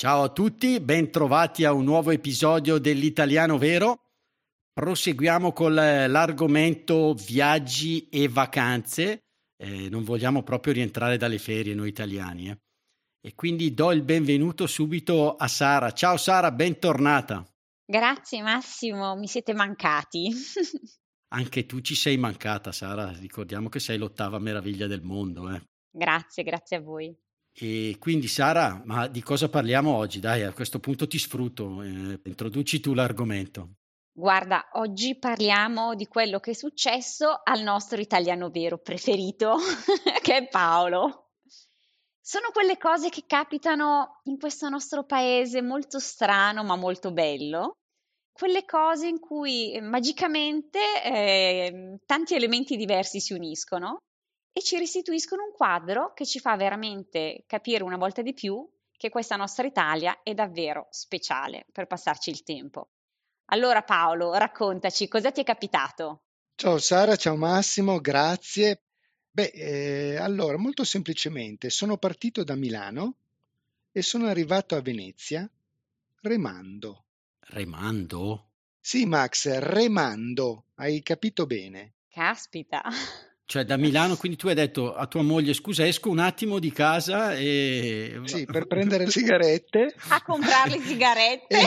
Ciao a tutti, bentrovati a un nuovo episodio dell'Italiano Vero. Proseguiamo con l'argomento viaggi e vacanze. Eh, non vogliamo proprio rientrare dalle ferie noi italiani. Eh. E quindi do il benvenuto subito a Sara. Ciao Sara, bentornata. Grazie Massimo, mi siete mancati. Anche tu ci sei mancata, Sara. Ricordiamo che sei l'ottava meraviglia del mondo. Eh. Grazie, grazie a voi. E quindi Sara, ma di cosa parliamo oggi? Dai, a questo punto ti sfrutto, eh, introduci tu l'argomento. Guarda, oggi parliamo di quello che è successo al nostro italiano vero preferito, che è Paolo. Sono quelle cose che capitano in questo nostro paese molto strano ma molto bello, quelle cose in cui magicamente eh, tanti elementi diversi si uniscono e ci restituiscono un quadro che ci fa veramente capire una volta di più che questa nostra Italia è davvero speciale per passarci il tempo. Allora Paolo, raccontaci cosa ti è capitato. Ciao Sara, ciao Massimo, grazie. Beh, eh, allora, molto semplicemente, sono partito da Milano e sono arrivato a Venezia remando. Remando? Sì, Max, remando, hai capito bene. Caspita. Cioè da Milano, quindi tu hai detto a tua moglie scusa esco un attimo di casa e... Sì, per prendere le sigarette. A comprare le sigarette.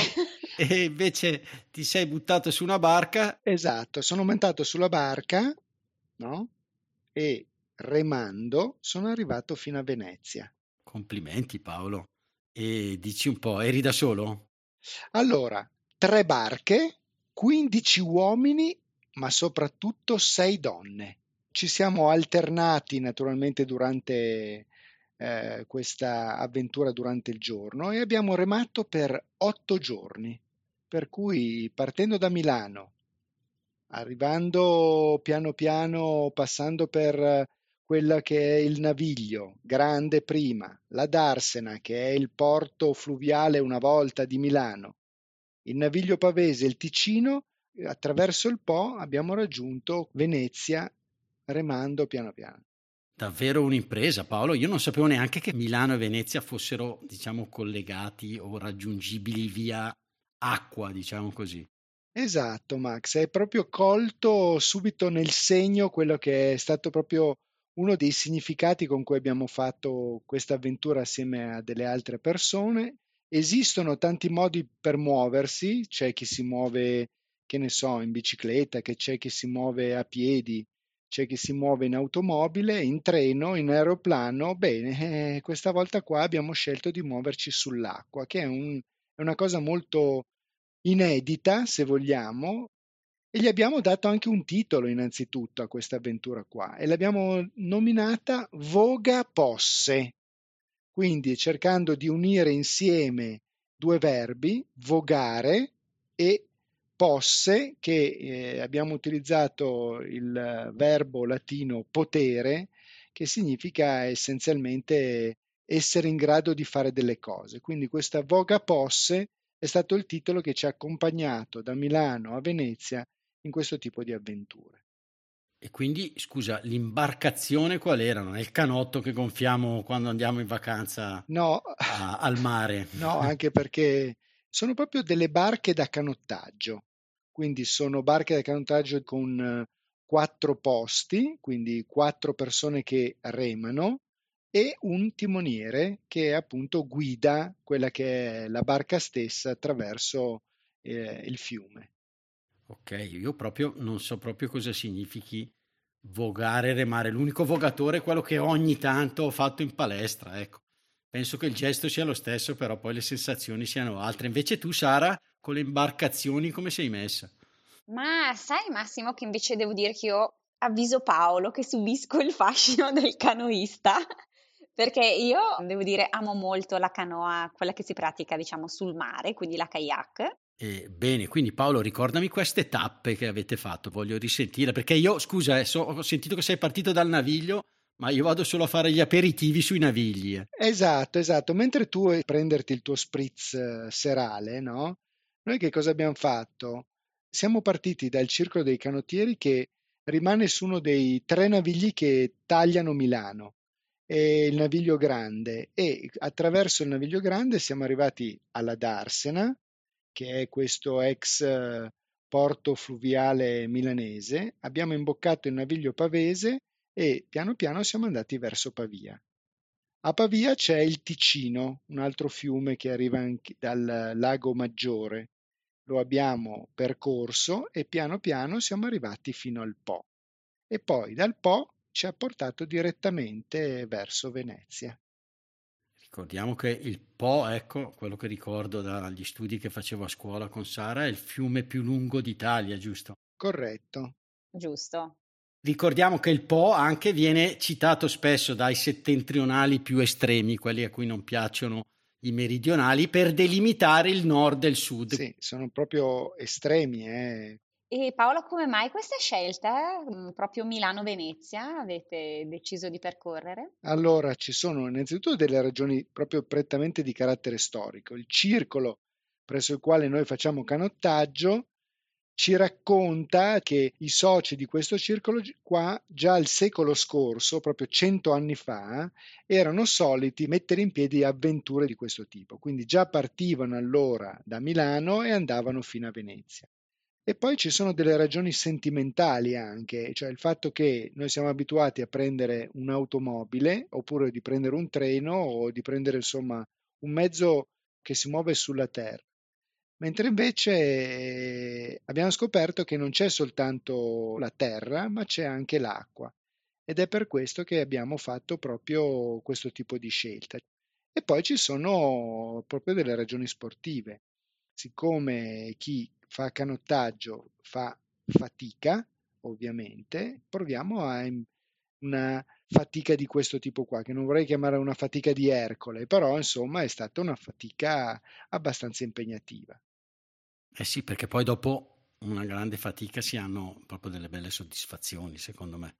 e, e invece ti sei buttato su una barca. Esatto, sono montato sulla barca, no? E remando sono arrivato fino a Venezia. Complimenti Paolo. E dici un po', eri da solo? Allora, tre barche, 15 uomini, ma soprattutto sei donne ci siamo alternati naturalmente durante eh, questa avventura durante il giorno e abbiamo remato per otto giorni. Per cui partendo da Milano, arrivando piano piano, passando per quella che è il Naviglio, grande prima, la Darsena, che è il porto fluviale una volta di Milano, il Naviglio Pavese, il Ticino, attraverso il Po abbiamo raggiunto Venezia remando piano piano. Davvero un'impresa, Paolo. Io non sapevo neanche che Milano e Venezia fossero, diciamo, collegati o raggiungibili via acqua, diciamo così. Esatto, Max, è proprio colto subito nel segno quello che è stato proprio uno dei significati con cui abbiamo fatto questa avventura assieme a delle altre persone. Esistono tanti modi per muoversi, c'è chi si muove, che ne so, in bicicletta, che c'è chi si muove a piedi, c'è chi si muove in automobile, in treno, in aeroplano. Bene, eh, questa volta qua abbiamo scelto di muoverci sull'acqua, che è, un, è una cosa molto inedita, se vogliamo, e gli abbiamo dato anche un titolo innanzitutto a questa avventura qua e l'abbiamo nominata Voga Posse. Quindi cercando di unire insieme due verbi, vogare e posse che eh, abbiamo utilizzato il verbo latino potere che significa essenzialmente essere in grado di fare delle cose. Quindi questa voga posse è stato il titolo che ci ha accompagnato da Milano a Venezia in questo tipo di avventure. E quindi, scusa, l'imbarcazione qual era? Non è il canotto che gonfiamo quando andiamo in vacanza no, a, al mare? No, anche perché sono proprio delle barche da canottaggio, quindi sono barche da canottaggio con eh, quattro posti, quindi quattro persone che remano e un timoniere che appunto guida quella che è la barca stessa attraverso eh, il fiume. Ok, io proprio non so proprio cosa significhi vogare, remare. L'unico vogatore è quello che ogni tanto ho fatto in palestra, ecco. Penso che il gesto sia lo stesso, però poi le sensazioni siano altre. Invece tu, Sara, con le imbarcazioni come sei messa? Ma sai, Massimo, che invece devo dire che io avviso Paolo che subisco il fascino del canoista. Perché io devo dire amo molto la canoa, quella che si pratica diciamo sul mare, quindi la kayak, Eh, bene, quindi Paolo, ricordami queste tappe che avete fatto, voglio risentire, perché io, scusa, eh, so, ho sentito che sei partito dal Naviglio, ma io vado solo a fare gli aperitivi sui Navigli. Eh. Esatto, esatto, mentre tu prenderti il tuo spritz eh, serale, no? Noi che cosa abbiamo fatto? Siamo partiti dal Circolo dei Canottieri che rimane su uno dei tre navigli che tagliano Milano, è il Naviglio Grande, e attraverso il Naviglio Grande siamo arrivati alla Darsena, che è questo ex porto fluviale milanese, abbiamo imboccato il Naviglio Pavese e piano piano siamo andati verso Pavia. A Pavia c'è il Ticino, un altro fiume che arriva dal lago Maggiore, lo abbiamo percorso e piano piano siamo arrivati fino al Po e poi dal Po ci ha portato direttamente verso Venezia. Ricordiamo che il Po, ecco, quello che ricordo dagli studi che facevo a scuola con Sara, è il fiume più lungo d'Italia, giusto? Corretto. Giusto. Ricordiamo che il Po anche viene citato spesso dai settentrionali più estremi, quelli a cui non piacciono i meridionali per delimitare il nord e il sud. Sì, sono proprio estremi. Eh. E Paola, come mai questa scelta? Mm, proprio Milano-Venezia avete deciso di percorrere? Allora, ci sono innanzitutto delle ragioni proprio prettamente di carattere storico. Il circolo presso il quale noi facciamo canottaggio ci racconta che i soci di questo circolo qua già al secolo scorso, proprio cento anni fa, erano soliti mettere in piedi avventure di questo tipo. Quindi già partivano allora da Milano e andavano fino a Venezia. E poi ci sono delle ragioni sentimentali anche, cioè il fatto che noi siamo abituati a prendere un'automobile oppure di prendere un treno o di prendere insomma un mezzo che si muove sulla terra mentre invece eh, abbiamo scoperto che non c'è soltanto la terra, ma c'è anche l'acqua. Ed è per questo che abbiamo fatto proprio questo tipo di scelta. E poi ci sono proprio delle ragioni sportive. Siccome chi fa canottaggio fa fatica, ovviamente, proviamo a una fatica di questo tipo qua, che non vorrei chiamare una fatica di Ercole, però insomma è stata una fatica abbastanza impegnativa. Eh sì, perché poi dopo una grande fatica si hanno proprio delle belle soddisfazioni, secondo me.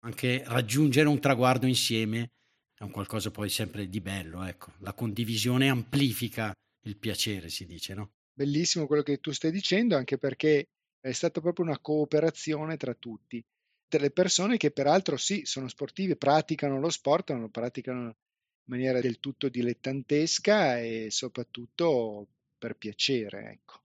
Anche raggiungere un traguardo insieme è un qualcosa poi sempre di bello, ecco. La condivisione amplifica il piacere, si dice, no? Bellissimo quello che tu stai dicendo, anche perché è stata proprio una cooperazione tra tutti. Delle persone che peraltro sì, sono sportive, praticano lo sport, ma lo praticano in maniera del tutto dilettantesca e soprattutto per piacere, ecco.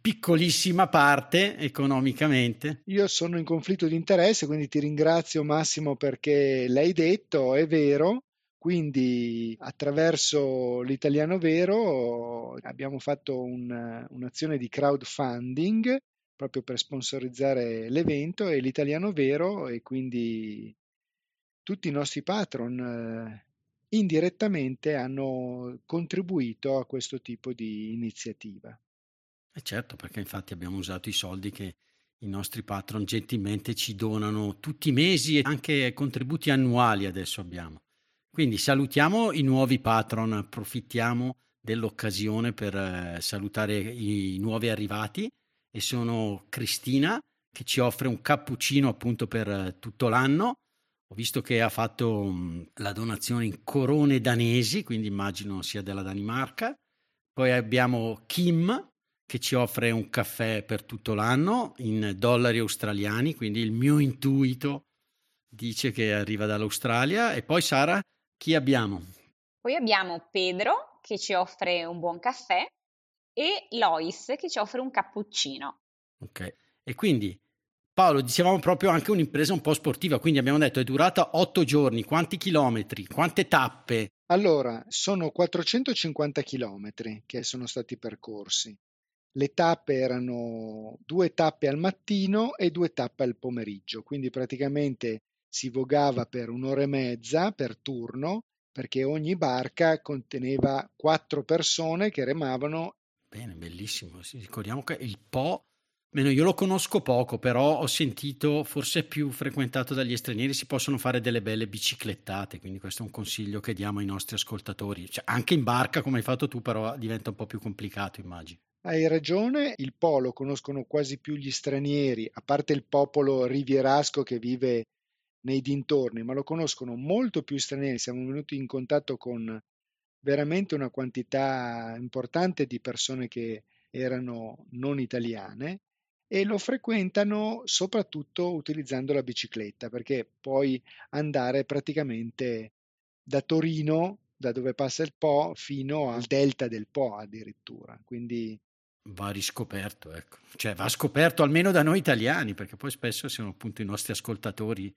piccolissima parte economicamente. Io sono in conflitto di interesse, quindi ti ringrazio Massimo perché l'hai detto, è vero. Quindi attraverso l'italiano vero abbiamo fatto un, un'azione di crowdfunding proprio per sponsorizzare l'evento e l'italiano vero e quindi tutti i nostri patron eh, indirettamente hanno contribuito a questo tipo di iniziativa. E eh, certo, perché infatti abbiamo usato i soldi che i nostri patron gentilmente ci donano tutti i mesi e anche contributi annuali adesso abbiamo. Quindi salutiamo i nuovi patron, approfittiamo dell'occasione per eh, salutare i nuovi arrivati e sono Cristina che ci offre un cappuccino appunto per eh, tutto l'anno. Ho visto che ha fatto mh, la donazione in corone danesi, quindi immagino sia della Danimarca. Poi abbiamo Kim che ci offre un caffè per tutto l'anno in dollari australiani, quindi il mio intuito dice che arriva dall'Australia. E poi Sara, chi abbiamo? Poi abbiamo Pedro che ci offre un buon caffè e Lois che ci offre un cappuccino. Ok, e quindi Paolo, dicevamo proprio anche un'impresa un po' sportiva, quindi abbiamo detto è durata otto giorni, quanti chilometri, quante tappe? Allora, sono 450 chilometri che sono stati percorsi. Le tappe erano due tappe al mattino e due tappe al pomeriggio, quindi praticamente si vogava per un'ora e mezza per turno perché ogni barca conteneva quattro persone che remavano. Bene, bellissimo. Ricordiamo che il Po, meno io lo conosco poco, però ho sentito, forse più frequentato dagli stranieri, si possono fare delle belle biciclettate, quindi questo è un consiglio che diamo ai nostri ascoltatori. Cioè, anche in barca, come hai fatto tu, però diventa un po' più complicato, immagino. Hai ragione, il Po lo conoscono quasi più gli stranieri, a parte il popolo rivierasco che vive nei dintorni, ma lo conoscono molto più stranieri. Siamo venuti in contatto con veramente una quantità importante di persone che erano non italiane e lo frequentano soprattutto utilizzando la bicicletta, perché puoi andare praticamente da Torino, da dove passa il Po, fino al delta del Po addirittura. Quindi va riscoperto, ecco. Cioè va scoperto almeno da noi italiani, perché poi spesso sono appunto i nostri ascoltatori,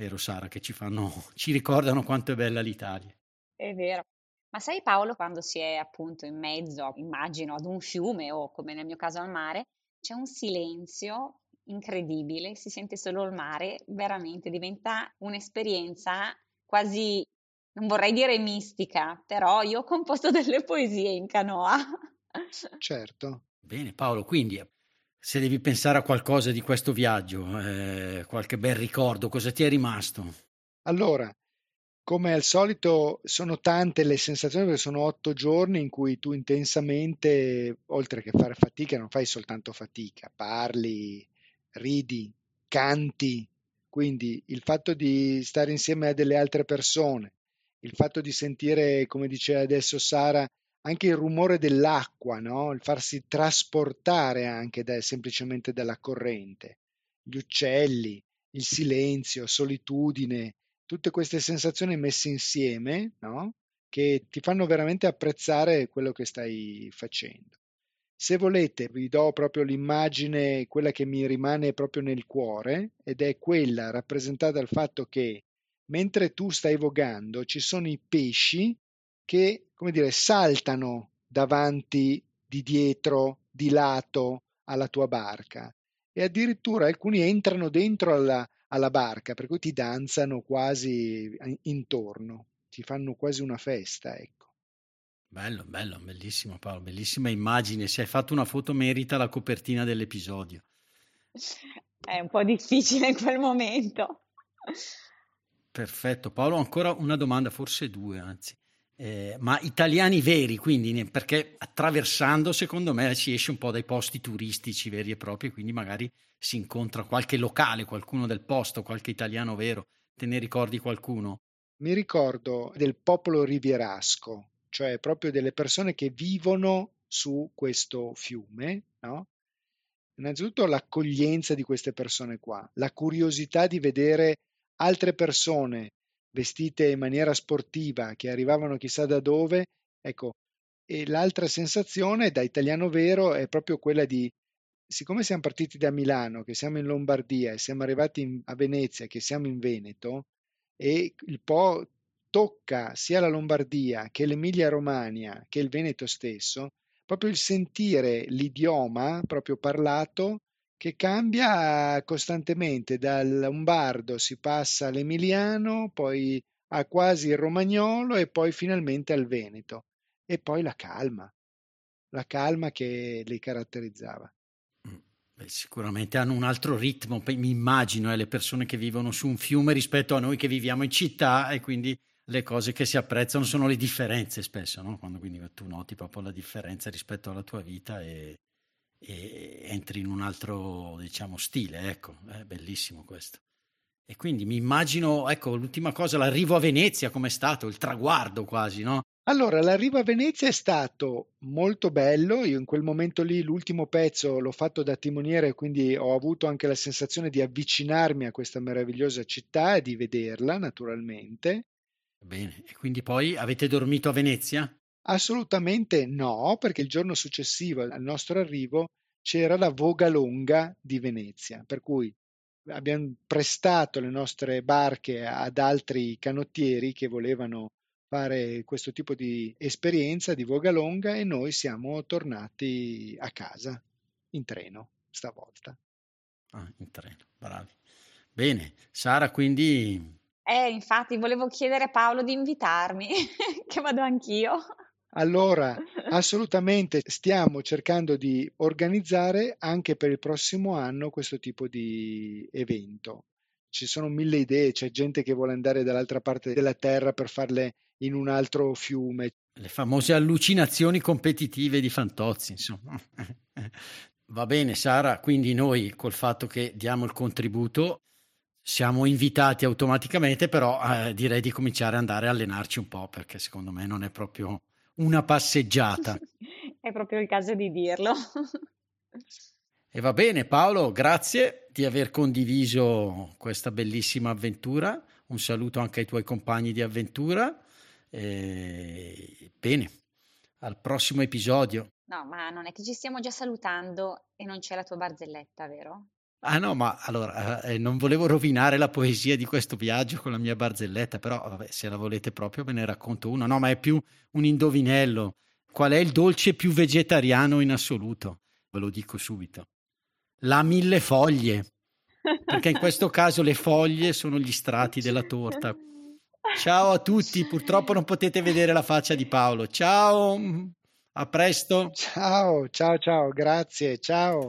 vero Sara, che ci fanno, ci ricordano quanto è bella l'Italia. È vero. Ma sai Paolo, quando si è appunto in mezzo, immagino, ad un fiume o come nel mio caso al mare, c'è un silenzio incredibile, si sente solo il mare, veramente diventa un'esperienza quasi, non vorrei dire mistica, però io ho composto delle poesie in canoa. Certo. Bene Paolo, quindi se devi pensare a qualcosa di questo viaggio, eh, qualche bel ricordo, cosa ti è rimasto? Allora, come al solito sono tante le sensazioni perché sono otto giorni in cui tu intensamente, oltre che fare fatica, non fai soltanto fatica, parli, ridi, canti. Quindi il fatto di stare insieme a delle altre persone, il fatto di sentire, come diceva adesso Sara, anche il rumore dell'acqua, no? il farsi trasportare anche da, semplicemente dalla corrente, gli uccelli, il silenzio, solitudine, tutte queste sensazioni messe insieme, no? che ti fanno veramente apprezzare quello che stai facendo. Se volete, vi do proprio l'immagine, quella che mi rimane proprio nel cuore, ed è quella rappresentata dal fatto che mentre tu stai vogando ci sono i pesci che, come dire, saltano davanti, di dietro, di lato alla tua barca e addirittura alcuni entrano dentro alla, alla barca, per cui ti danzano quasi intorno, ti fanno quasi una festa, ecco. Bello, bello, bellissimo Paolo, bellissima immagine. Se hai fatto una foto merita la copertina dell'episodio. È un po' difficile in quel momento. Perfetto, Paolo, ancora una domanda, forse due, anzi eh, ma italiani veri, quindi perché attraversando secondo me si esce un po' dai posti turistici veri e propri, quindi magari si incontra qualche locale, qualcuno del posto, qualche italiano vero. Te ne ricordi qualcuno? Mi ricordo del popolo rivierasco, cioè proprio delle persone che vivono su questo fiume, no? Innanzitutto l'accoglienza di queste persone qua, la curiosità di vedere altre persone vestite in maniera sportiva, che arrivavano chissà da dove, ecco, e l'altra sensazione da italiano vero è proprio quella di, siccome siamo partiti da Milano, che siamo in Lombardia e siamo arrivati in, a Venezia, che siamo in Veneto, e il Po tocca sia la Lombardia che l'Emilia Romagna che il Veneto stesso, proprio il sentire l'idioma proprio parlato che cambia costantemente, dal lombardo si passa all'emiliano, poi a quasi il romagnolo e poi finalmente al veneto. E poi la calma, la calma che li caratterizzava. Mm, beh, sicuramente hanno un altro ritmo, mi immagino, eh, le persone che vivono su un fiume rispetto a noi che viviamo in città e quindi le cose che si apprezzano sono le differenze spesso, no? Quando quindi tu noti proprio la differenza rispetto alla tua vita e, entri in un altro, diciamo, stile, ecco, è bellissimo questo. E quindi mi immagino, ecco, l'ultima cosa, l'arrivo a Venezia, com'è stato, il traguardo quasi, no? Allora, l'arrivo a Venezia è stato molto bello, io in quel momento lì l'ultimo pezzo l'ho fatto da timoniere, quindi ho avuto anche la sensazione di avvicinarmi a questa meravigliosa città e di vederla, naturalmente. Bene, e quindi poi avete dormito a Venezia? Assolutamente no, perché il giorno successivo al nostro arrivo c'era la Voga Longa di Venezia, per cui abbiamo prestato le nostre barche ad altri canottieri che volevano fare questo tipo di esperienza di voga longa e noi siamo tornati a casa in treno stavolta. Ah, in treno, bravi. Bene, Sara, quindi... Eh, infatti, volevo chiedere a Paolo di invitarmi, che vado anch'io. Allora, assolutamente stiamo cercando di organizzare anche per il prossimo anno questo tipo di evento. Ci sono mille idee, c'è gente che vuole andare dall'altra parte della terra per farle in un altro fiume. Le famose allucinazioni competitive di Fantozzi, insomma. Va bene, Sara, quindi noi col fatto che diamo il contributo siamo invitati automaticamente, però eh, direi di cominciare ad andare a allenarci un po' perché secondo me non è proprio una passeggiata. è proprio il caso di dirlo. e va bene, Paolo, grazie di aver condiviso questa bellissima avventura. Un saluto anche ai tuoi compagni di avventura. E... Bene, al prossimo episodio. No, ma non è che ci stiamo già salutando e non c'è la tua barzelletta, vero? Ah no, ma allora eh, non volevo rovinare la poesia di questo viaggio con la mia barzelletta, però vabbè, se la volete proprio ve ne racconto una. No, ma è più un indovinello. Qual è il dolce più vegetariano in assoluto? Ve lo dico subito. La mille foglie. Perché in questo caso le foglie sono gli strati della torta. Ciao a tutti, purtroppo non potete vedere la faccia di Paolo. Ciao, a presto. Ciao, ciao, ciao, grazie, ciao.